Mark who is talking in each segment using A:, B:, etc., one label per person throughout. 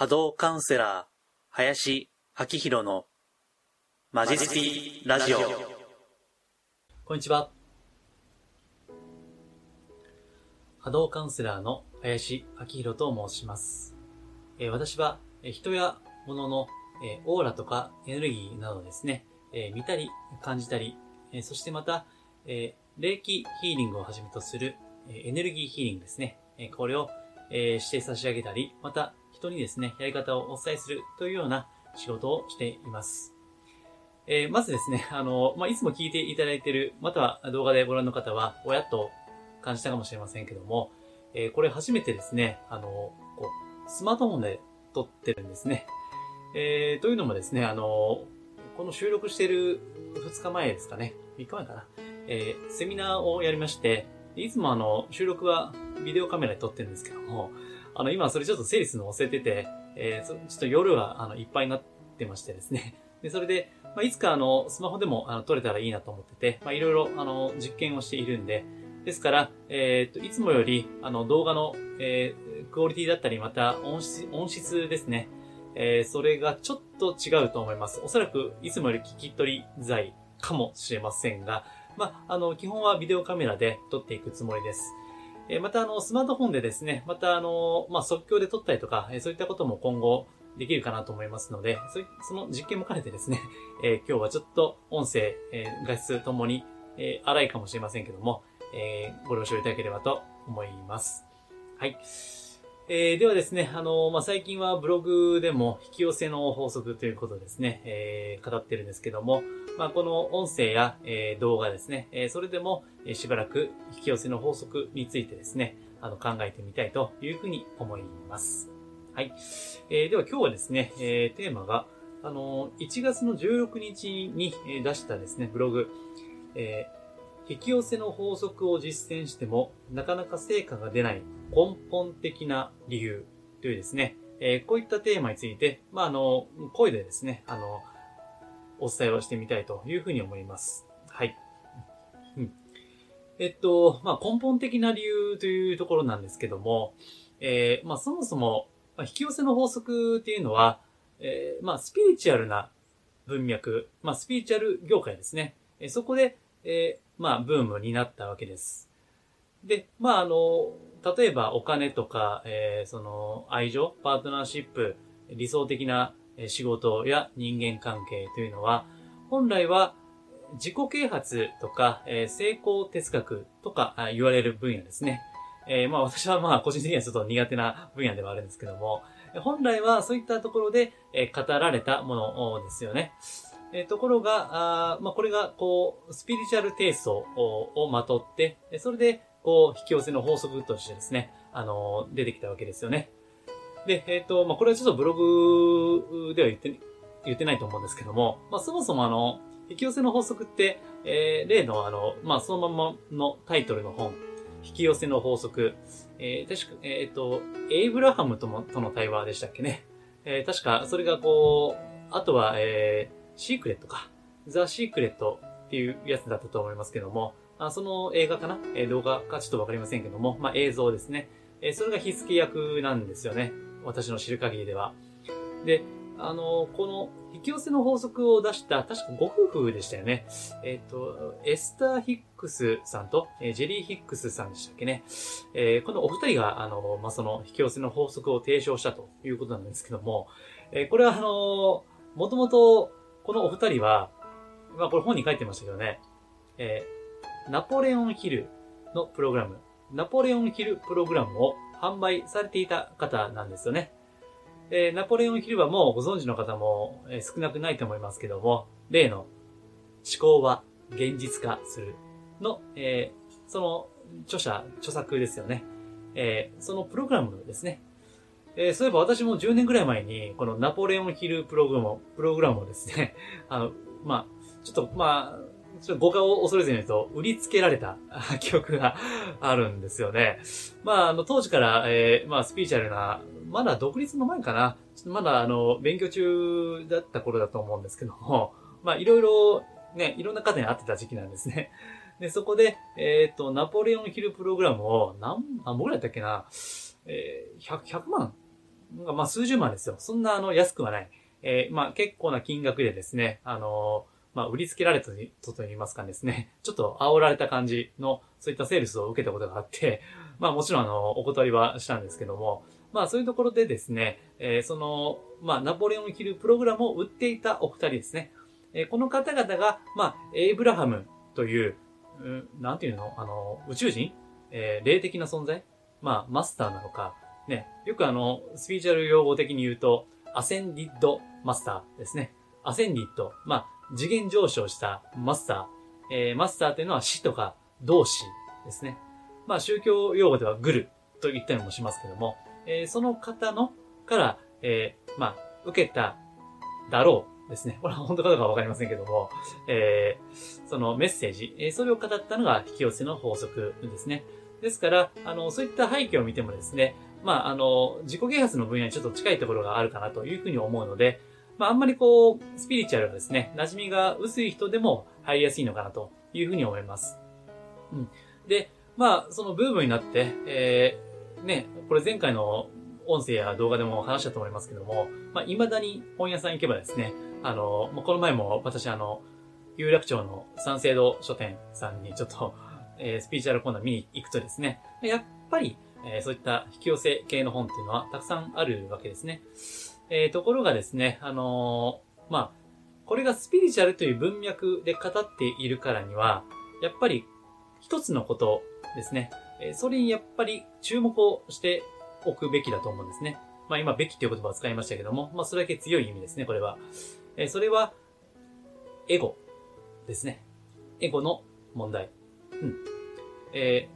A: 波動カウンセラー、林明宏のマジスティラジオ。
B: こんにちは。波動カウンセラーの林明宏と申します。えー私は、えー人や物の、えーオーラとかエネルギーなどですね、え見たり感じたり、えそしてまた、え霊気ヒーリングをはじめとする、えエネルギーヒーリングですね。えこれを、えして差し上げたり、また人にですね、やり方をお伝えするというような仕事をしています。えーまずですね、あの、まあ、いつも聞いていただいている、または動画でご覧の方は、おやっと感じたかもしれませんけども、えーこれ初めてですね、あの、こう、スマートフォンで撮ってるんですね。えーというのもですね、あの、この収録している2日前ですかね、3日前かな、えーセミナーをやりまして、いつもあの、収録はビデオカメラで撮ってるんですけども、あの、今それちょっと整理するの忘れてて、えーちょっと夜はあの、いっぱいになってましてですね、で、それで、まあ、いつかあの、スマホでもあの撮れたらいいなと思ってて、まあ、いろいろあの、実験をしているんで、ですから、えっと、いつもより、あの、動画の、えークオリティだったり、また音質、音質ですね。えーそれがちょっと違うと思います。おそらく、いつもより聞き取りづらいかもしれませんが、まあ、あの、基本はビデオカメラで撮っていくつもりです。えまた、あの、スマートフォンでですね、また、あの、まあ、即興で撮ったりとか、えそういったことも今後できるかなと思いますので、その実験も兼ねてですね、え今日はちょっと音声、え画質ともに、え荒いかもしれませんけども、えご了承いただければと思います。はい。えーではですね、あのまあ、最近はブログでも引き寄せの法則ということですね、えー語ってるんですけども、まあ、この音声や、え動画ですね、えそれでも、えしばらく引き寄せの法則についてですね、あの考えてみたいというふうに思います。はい。えーでは今日はですね、えーテーマが、あの1月の16日に出したですね、ブログ、えー引き寄せの法則を実践しても、なかなか成果が出ない根本的な理由というですね、えーこういったテーマについて、まあ、あの、声でですね、あの、お伝えをしてみたいというふうに思います。はい。うん。えっと、まあ、根本的な理由というところなんですけども、えーまあ、そもそも、まあ引き寄せの法則っていうのは、えーまあ、スピリチュアルな文脈、まあ、スピリチュアル業界ですね。えーそこで、えーまあ、ブームになったわけです。で、まあ、あの、例えばお金とか、えーその、愛情、パートナーシップ、理想的な仕事や人間関係というのは、本来は自己啓発とか、えー成功哲学とか言われる分野ですね。えーまあ私はまあ個人的にはちょっと苦手な分野ではあるんですけども、本来はそういったところで、え語られたものですよね。えところが、あまあこれがこう、スピリチュアルテイストをまとって、それでこう、引き寄せの法則としてですね、あの出てきたわけですよね。で、えっ、と、まあこれはちょっとブログでは言って、言ってないと思うんですけども、まあそもそもあの、引き寄せの法則って、えー例のあの、まあそのままのタイトルの本、引き寄せの法則、えー確か、えっ、と、エイブラハムとも、との対話でしたっけね。えー確か、それがこう、あとは、えーシークレットか。ザ・シークレットっていうやつだったと思いますけども、あその映画かな、え動画かちょっとわかりませんけども、まあ映像ですね。えそれが火付け役なんですよね。私の知る限りでは。で、あの、この引き寄せの法則を出した、確かご夫婦でしたよね。えっ、と、エスター・ヒックスさんと、えージェリー・ヒックスさんでしたっけね。えーこのお二人が、あの、まあ、その引き寄せの法則を提唱したということなんですけども、えこれはあの、もともと、このお二人は、まあ、これ本に書いてましたけどね、えナポレオンヒルのプログラム、ナポレオンヒルプログラムを販売されていた方なんですよね。えーナポレオンヒルはもうご存知の方も、え少なくないと思いますけども、例の思考は現実化するの、えーその著者、著作ですよね。えーそのプログラムですね。えーそういえば私も10年ぐらい前に、このナポレオンヒルプログラムを、プログラムをですね、あの、まあ、ちょっと、まあ、ちょっと誤解を恐れずに言うと、売りつけられた記憶があるんですよね。まあ、あの、当時から、えーまあ、スピーチャルな、まだ独立の前かな。ちょっとまだ、あの、勉強中だった頃だと思うんですけども、まあ、いろいろ、ね、いろんな方に会ってた時期なんですね。で、そこで、えっ、と、ナポレオンヒルプログラムを、何、何本ぐらいだったっけな、えー、100、100万まあ数十万ですよ。そんなあの安くはない。えー、まあ結構な金額でですね、あの、まあ売りつけられたとと言いますかですね、ちょっと煽られた感じの、そういったセールスを受けたことがあって、まあもちろんあの、お断りはしたんですけども、まあそういうところでですね、えー、その、まあナポレオンを着るプログラムを売っていたお二人ですね。えー、この方々が、まあ、エイブラハムという、うん、なんていうの？あの、宇宙人？えー、霊的な存在？まあ、マスターなのか、ね、よくあの、スピーチュアル用語的に言うと、アセンディッドマスターですね。アセンディッド、まあ、次元上昇したマスター。えー、マスターというのは死とか同志ですね。まあ、宗教用語ではグルと言ったりもしますけども、えー、その方の、から、えー、まあ、受けただろうですね。これは本当かどうかわかりませんけども、えー、そのメッセージ、えー、それを語ったのが引き寄せの法則ですね。ですから、あの、そういった背景を見てもですね、まあ、あの、自己啓発の分野にちょっと近いところがあるかなというふうに思うので、まあ、あんまりこう、スピリチュアルがですね、馴染みが薄い人でも入りやすいのかなというふうに思います。うん。で、まあ、そのブームになって、えー、ね、これ前回の音声や動画でも話したと思いますけども、まあ、未だに本屋さん行けばですね、あのま、この前も私あの、有楽町の三省堂書店さんにちょっとえー、スピーチュアルコーナー見に行くとですね、やっぱり、えー、そういった引き寄せ系の本っていうのはたくさんあるわけですね。えー、ところがですね、あのー、まあ、これがスピリチュアルという文脈で語っているからには、やっぱり一つのことですね。えそれにやっぱり注目をしておくべきだと思うんですね。まあ今、べきという言葉を使いましたけども、まあそれだけ強い意味ですね、これは。えそれは、エゴですね。エゴの問題。うん。え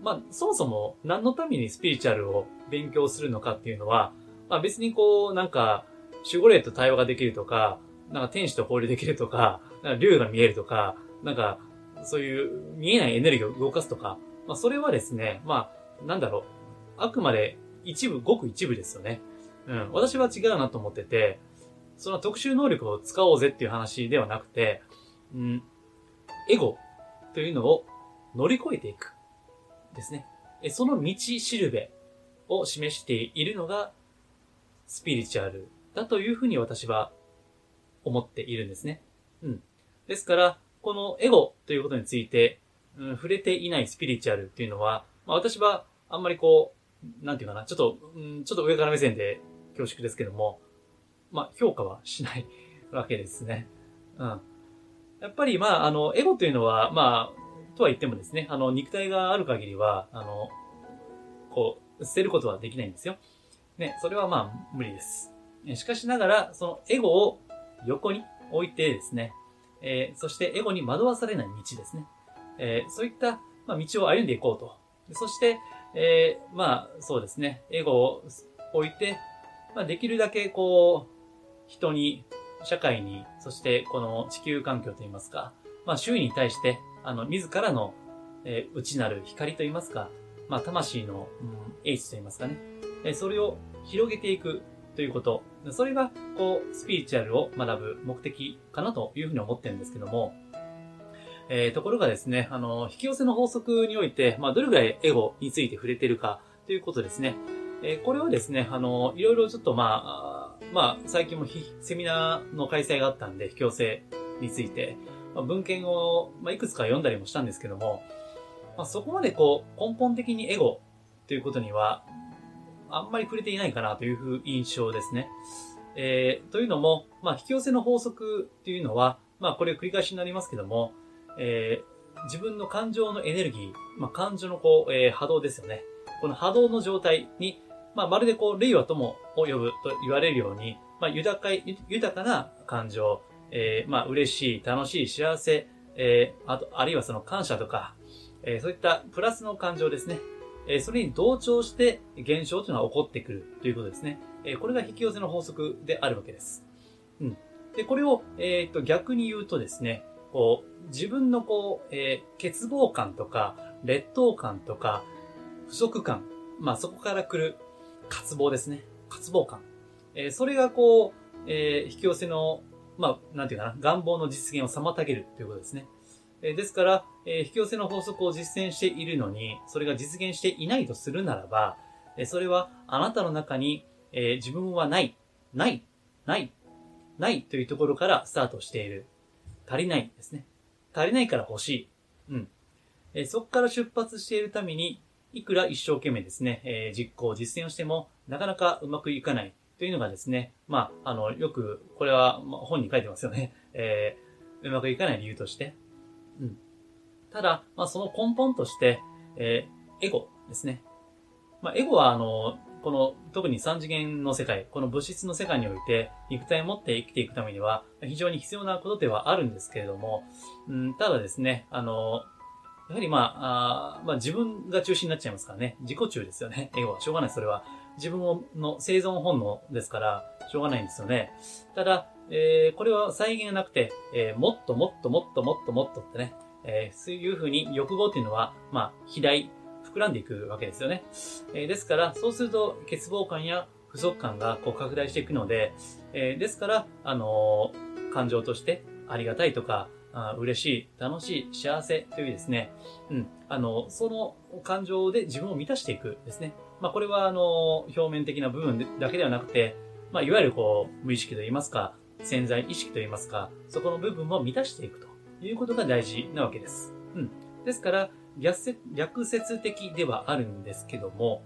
B: ー、まあ、そもそも何のためにスピリチュアルを勉強するのかっていうのは、まあ別にこう、なんか、守護霊と対話ができるとか、なんか天使と交流できるとか、なんか竜が見えるとか、なんか、そういう見えないエネルギーを動かすとか、まあそれはですね、まあ、なんだろう、あくまで一部、ごく一部ですよね。うん。私は違うなと思ってて、その特殊能力を使おうぜっていう話ではなくて、うん、エゴというのを乗り越えていく。ですね。その道しるべを示しているのがスピリチュアルだというふうに私は思っているんですね。うん。ですから、このエゴということについて、うん、触れていないスピリチュアルっていうのは、まあ、私はあんまりこう、なんていうかな、ちょっと、うん、ちょっと上から目線で恐縮ですけども、まあ、評価はしないわけですね。うん。やっぱり、まあ、あの、エゴというのは、まあ、とは言ってもですね、あの、肉体がある限りは、あの、こう、捨てることはできないんですよ。ね、それはまあ、無理です。しかしながら、そのエゴを横に置いてですね、えー、そしてエゴに惑わされない道ですね。えー、そういった、まあ、道を歩んでいこうと。そして、えー、まあ、そうですね、エゴを置いて、まあ、できるだけこう、人に、社会に、そしてこの地球環境といいますか、まあ、周囲に対して、あの、自らの、えー、内なる光といいますか、まあ、魂の、うん、英知といいますかね、えー、それを広げていくということ。それが、こう、スピリチュアルを学ぶ目的かなというふうに思ってるんですけども、えー、ところがですね、あの、引き寄せの法則において、まあ、どれぐらいエゴについて触れてるかということですね。えー、これはですね、あの、いろいろちょっとまあ、まあ、最近もセミナーの開催があったんで、引き寄せについて、まあ、文献を、まあ、いくつか読んだりもしたんですけども、まあ、そこまでこう、根本的にエゴということには、あんまり触れていないかなという印象ですね。えー、というのも、まあ、引き寄せの法則っていうのは、まあ、これ繰り返しになりますけども、えー、自分の感情のエネルギー、まあ、感情のこう、えー、波動ですよね。この波動の状態に、まあ、まるでこう、類は友を呼ぶと言われるように、まあ、豊かい、豊かな感情、えー、まあ、嬉しい、楽しい、幸せ、えー、あと、あるいはその感謝とか、えー、そういったプラスの感情ですね。え、それに同調して現象というのは起こってくるということですね。え、これが引き寄せの法則であるわけです。うん。で、これを、えっ、と、逆に言うとですね、こう、自分のこう、えー、欠乏感とか、劣等感とか、不足感、まあそこから来る渇望ですね。渇望感。えー、それがこう、えー、引き寄せのまあ、なんていうかな、願望の実現を妨げるということですね。えですから、え引き寄せの法則を実践しているのに、それが実現していないとするならば、えそれはあなたの中に、えー自分はない、ない、ない、ないというところからスタートしている。足りないですね。足りないから欲しい。うん。えそこから出発しているために、いくら一生懸命ですね、え実行、実践をしても、なかなかうまくいかないというのがですね、まあ、あの、よく、これは、ま、本に書いてますよね。えうまくいかない理由として。うん。ただ、まあ、その根本として、えーエゴですね。まあ、エゴは、あの、この、特に三次元の世界、この物質の世界において、肉体を持って生きていくためには、非常に必要なことではあるんですけれども、うん、ただですね、あの、やはりまあ、あまあ自分が中心になっちゃいますからね。自己中ですよね。エゴは。しょうがない、それは。自分の生存本能ですから、しょうがないんですよね。ただ、えーこれは再現がなくて、えーもっともっともっともっともっとってね、えーそういうふうに欲望っていうのは、まあ、肥大、膨らんでいくわけですよね。えーですから、そうすると、欠乏感や不足感がこう拡大していくので、えーですから、あのー感情としてありがたいとか、あ嬉しい、楽しい、幸せというですね、うん、あの、その感情で自分を満たしていくですね。まあ、これは、あの、表面的な部分だけではなくて、まあ、いわゆるこう、無意識といいますか、潜在意識といいますか、そこの部分も満たしていくということが大事なわけです。うん。ですから、逆説逆説的ではあるんですけども、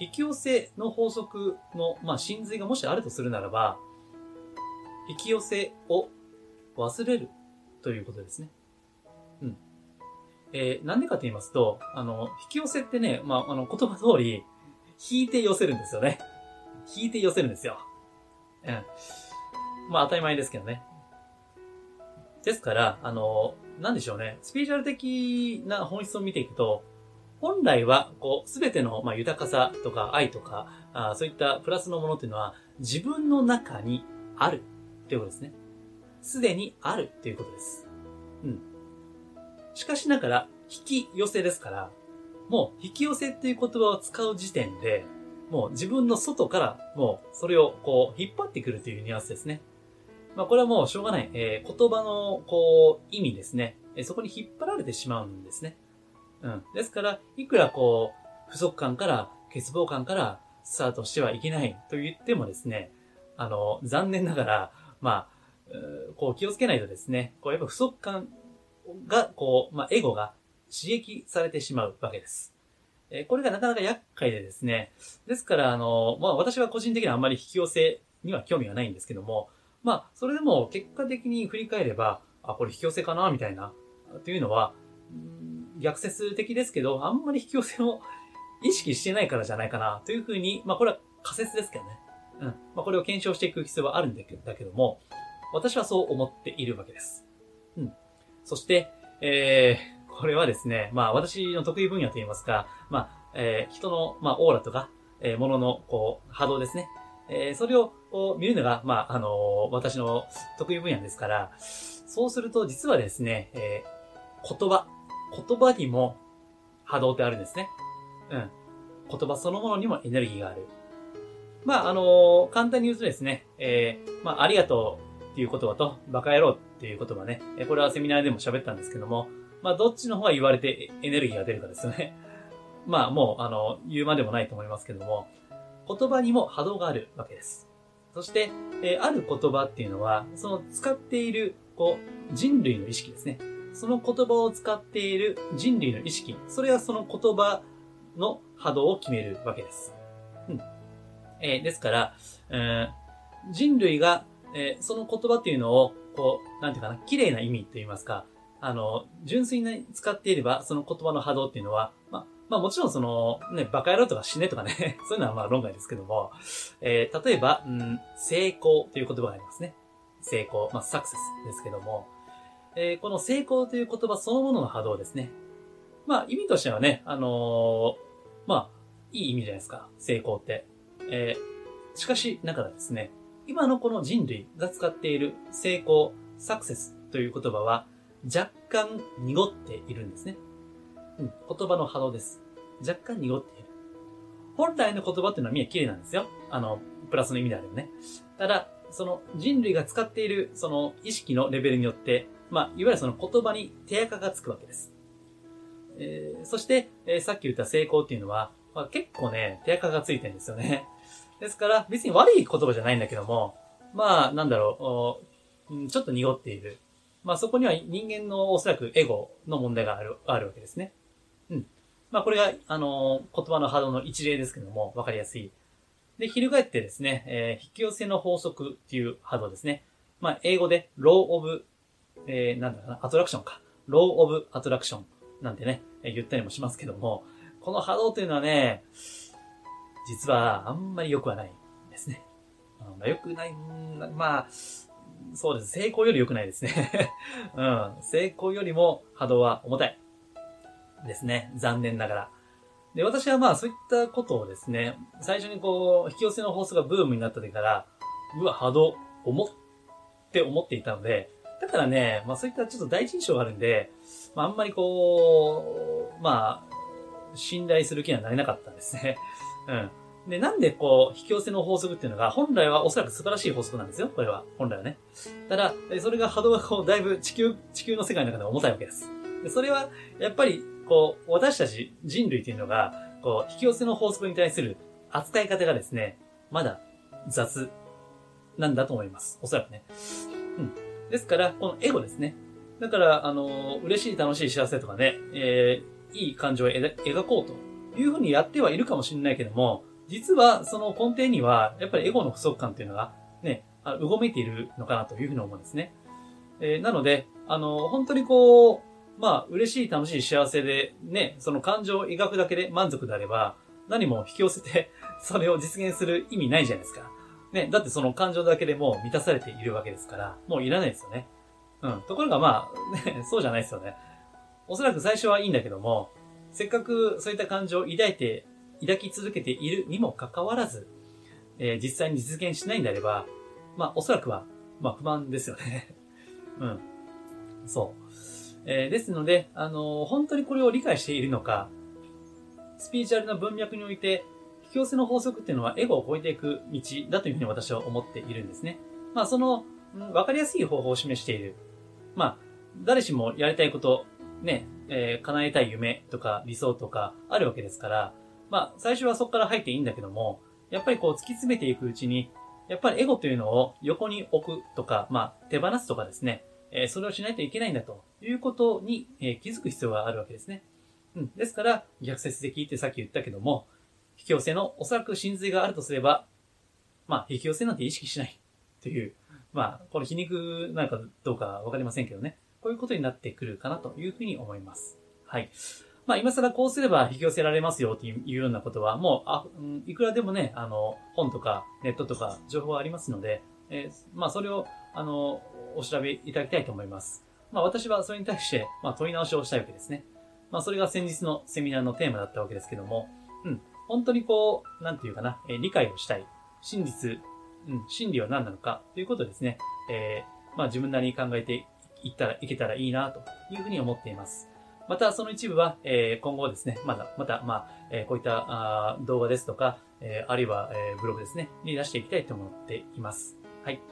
B: 引き寄せの法則の、まあ、真髄がもしあるとするならば、引き寄せを忘れるということですね。うん。えーなんでかと言いますと、あの、引き寄せってね、まあ、あの、言葉通り、引いて寄せるんですよね。引いて寄せるんですよ。うん。まあ、当たり前ですけどね。ですから、あの、なんでしょうね。スピリチュアル的な本質を見ていくと、本来は、こう、すべての、まあ、豊かさとか愛とか、あそういったプラスのものっていうのは、自分の中にあるということですね。すでにあるということです。うん。しかしながら、引き寄せですから、もう引き寄せっていう言葉を使う時点で、もう自分の外から、もうそれをこう引っ張ってくるというニュアンスですね。まあこれはもうしょうがない。えー言葉のこう意味ですね。えーそこに引っ張られてしまうんですね。うん。ですから、いくらこう、不足感から、欠乏感からスタートしてはいけないと言ってもですね、あの、残念ながら、まあ、こう気をつけないとですね、こうやっぱ不足感が、こう、まあ、エゴが刺激されてしまうわけです。えーこれがなかなか厄介でですね、ですから、あの、まあ、私は個人的にはあんまり引き寄せには興味がないんですけども、まあ、それでも結果的に振り返れば、あ、これ引き寄せかなみたいな、というのは、逆説的ですけど、あんまり引き寄せを 意識してないからじゃないかな、というふうに、まあ、これは仮説ですけどね。うん。まあ、これを検証していく必要はあるんだけだけども、私はそう思っているわけです。うん。そして、えー、これはですね、まあ私の得意分野といいますか、まあ、えー人の、まあオーラとか、えー、ものの、こう、波動ですね。えーそれを、見るのが、まあ、あの私の得意分野ですから、そうすると実はですね、えー言葉、言葉にも波動ってあるんですね。うん。言葉そのものにもエネルギーがある。まあ、あの簡単に言うとですね、えーまあ、ありがとうっていう言葉と、バカ野郎っていう言葉ね、えこれはセミナーでも喋ったんですけども、まあ、どっちの方が言われてエネルギーが出るかですよね。まあ、もう、あの、言うまでもないと思いますけども、言葉にも波動があるわけです。そして、えーある言葉っていうのは、その使っている、こう、人類の意識ですね。その言葉を使っている人類の意識、それはその言葉の波動を決めるわけです。うん。えーですから、えー人類が、えーその言葉っていうのを、こう、なんていうかな、綺麗な意味と言いますか、あの、純粋に使っていれば、その言葉の波動っていうのは、まあ、もちろんその、ね、バカ野郎とか死ねとかね、そういうのはまあ論外ですけども、えー例えば、うん、成功という言葉がありますね。成功、まあサクセスですけども、えーこの成功という言葉そのものの波動ですね。まあ意味としてはね、あのーまあ、いい意味じゃないですか、成功って。えーしかし、だかですね、今のこの人類が使っている成功、サクセスという言葉は若干濁っているんですね。言葉の波動です。若干濁っている。本来の言葉っていうのはみんな綺麗なんですよ。あの、プラスの意味であればね。ただ、その人類が使っているその意識のレベルによって、まあ、いわゆるその言葉に手垢がつくわけです。えーそして、えーさっき言った成功っていうのは、まあ、結構ね、手垢がついてるんですよね。ですから、別に悪い言葉じゃないんだけども、まあ、なんだろう、ちょっと濁っている。まあそこには人間のおそらくエゴの問題がある、あるわけですね。うん。まあこれが、あの、言葉の波動の一例ですけども、わかりやすい。で、翻ってですね、えー、引き寄せの法則っていう波動ですね。まあ英語で、ローオブ、えー、なんだかな、アトラクションか。ローオブアトラクションなんてね、言ったりもしますけども、この波動というのはね、実はあんまり良くはないんですね。まあ、良くない、まあ、そうです。成功より良くないですね。うん。成功よりも波動は重たい。ですね。残念ながら。で、私はまあそういったことをですね、最初にこう、引き寄せの法則がブームになった時から、うわ、波動、重って思っていたので、だからね、まあそういったちょっと第一印象があるんで、まああんまりこう、まあ、信頼する気にはなれなかったんですね。うん。で、なんでこう、引き寄せの法則っていうのが、本来はおそらく素晴らしい法則なんですよ。これは。本来はね。ただ、それが波動がこう、だいぶ地球、地球の世界の中で重たいわけです。でそれは、やっぱり、こう、私たち人類っていうのが、こう、引き寄せの法則に対する扱い方がですね、まだ雑なんだと思います。おそらくね。うん。ですから、このエゴですね。だから、あの、嬉しい、楽しい、幸せとかね、えー、いい感情を描こうというふうにやってはいるかもしれないけども、実はその根底には、やっぱりエゴの不足感っていうのが、ね、うごめいているのかなというふうに思うんですね。えー、なので、あの、本当にこう、まあ、嬉しい、楽しい、幸せで、ね、その感情を描くだけで満足であれば、何も引き寄せて、それを実現する意味ないじゃないですか。ね、だってその感情だけでも満たされているわけですから、もういらないですよね。うん。ところがまあ、ね、そうじゃないですよね。おそらく最初はいいんだけども、せっかくそういった感情を抱いて抱き続けているにもかかわらず、えー、実際に実現しないんであれば、まあ、おそらくは、まあ、不満ですよね。うん。そう。えー、ですので、あのー、本当にこれを理解しているのか、スピーチュアルな文脈において、引き寄せの法則っていうのはエゴを超えていく道だというふうに私は思っているんですね。まあ、その、わかりやすい方法を示している。まあ、誰しもやりたいこと、ね、えー、叶えたい夢とか理想とかあるわけですから、まあ、最初はそこから入っていいんだけども、やっぱりこう突き詰めていくうちに、やっぱりエゴというのを横に置くとか、まあ、手放すとかですね、え、それをしないといけないんだということに、え、気づく必要があるわけですね。うん。ですから、逆説的ってさっき言ったけども、引き寄せのおそらく真髄があるとすれば、まあ、引き寄せなんて意識しないという、まあ、この皮肉なのかどうかわかりませんけどね。こういうことになってくるかなというふうに思います。はい。まあ今更こうすれば引き寄せられますよっていうようなことは、もう、あ、うん、いくらでもね、あの、本とかネットとか情報はありますので、えー、まあそれを、あの、お調べいただきたいと思います。まあ私はそれに対して、まあ問い直しをしたいわけですね。まあそれが先日のセミナーのテーマだったわけですけども、うん、本当にこう、なんていうかな、えー、理解をしたい。真実、うん、真理は何なのか？ということですね、えー、まあ自分なりに考えていったらいけたらいいなというふうに思っています。またその一部は、えー、今後ですね、まだ、また、まあ、えー、こういったあ動画ですとか、えー、あるいは、えー、ブログですね、に出していきたいと思っています。はい。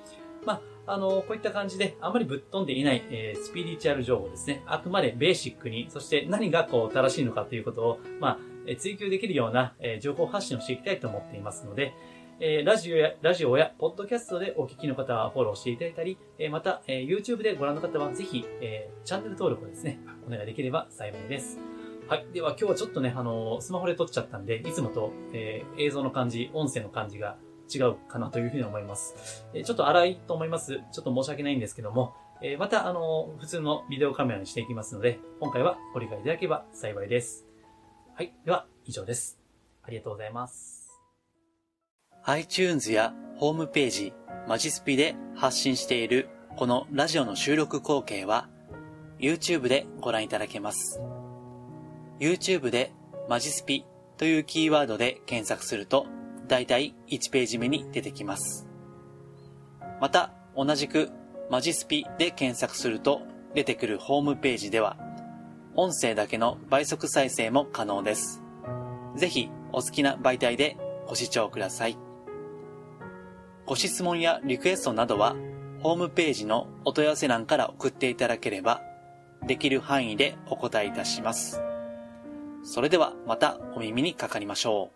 B: まあ、あの、こういった感じで、あまりぶっ飛んでいない、えー、スピリチュアル情報ですね。あくまでベーシックに、そして何がこう正しいのかということを、まあ、え追求できるような、えー、情報発信をしていきたいと思っていますので、えー、ラジオや、ラジオや、ポッドキャストでお聞きの方はフォローしていただいたり、えー、また、えー、YouTube でご覧の方はぜひ、えー、チャンネル登録をですね、お願いできれば幸いです。はい。では今日はちょっとね、あのー、スマホで撮っちゃったんで、いつもと、えー、映像の感じ、音声の感じが違うかなというふうに思います。え、ちょっと荒いと思います。ちょっと申し訳ないんですけども、え、また、あの、普通のビデオカメラにしていきますので、今回はご理解いただければ幸いです。はい。では、以上です。ありがとうございます。
A: iTunes やホームページ、マジスピで発信しているこのラジオの収録光景は YouTube でご覧いただけます。YouTube でマジスピというキーワードで検索するとだいたい1ページ目に出てきます。また同じくマジスピで検索すると出てくるホームページでは音声だけの倍速再生も可能です。ぜひお好きな媒体でご視聴ください。ご質問やリクエストなどは、ホームページのお問い合わせ欄から送っていただければ、できる範囲でお答えいたします。それではまたお耳にかかりましょう。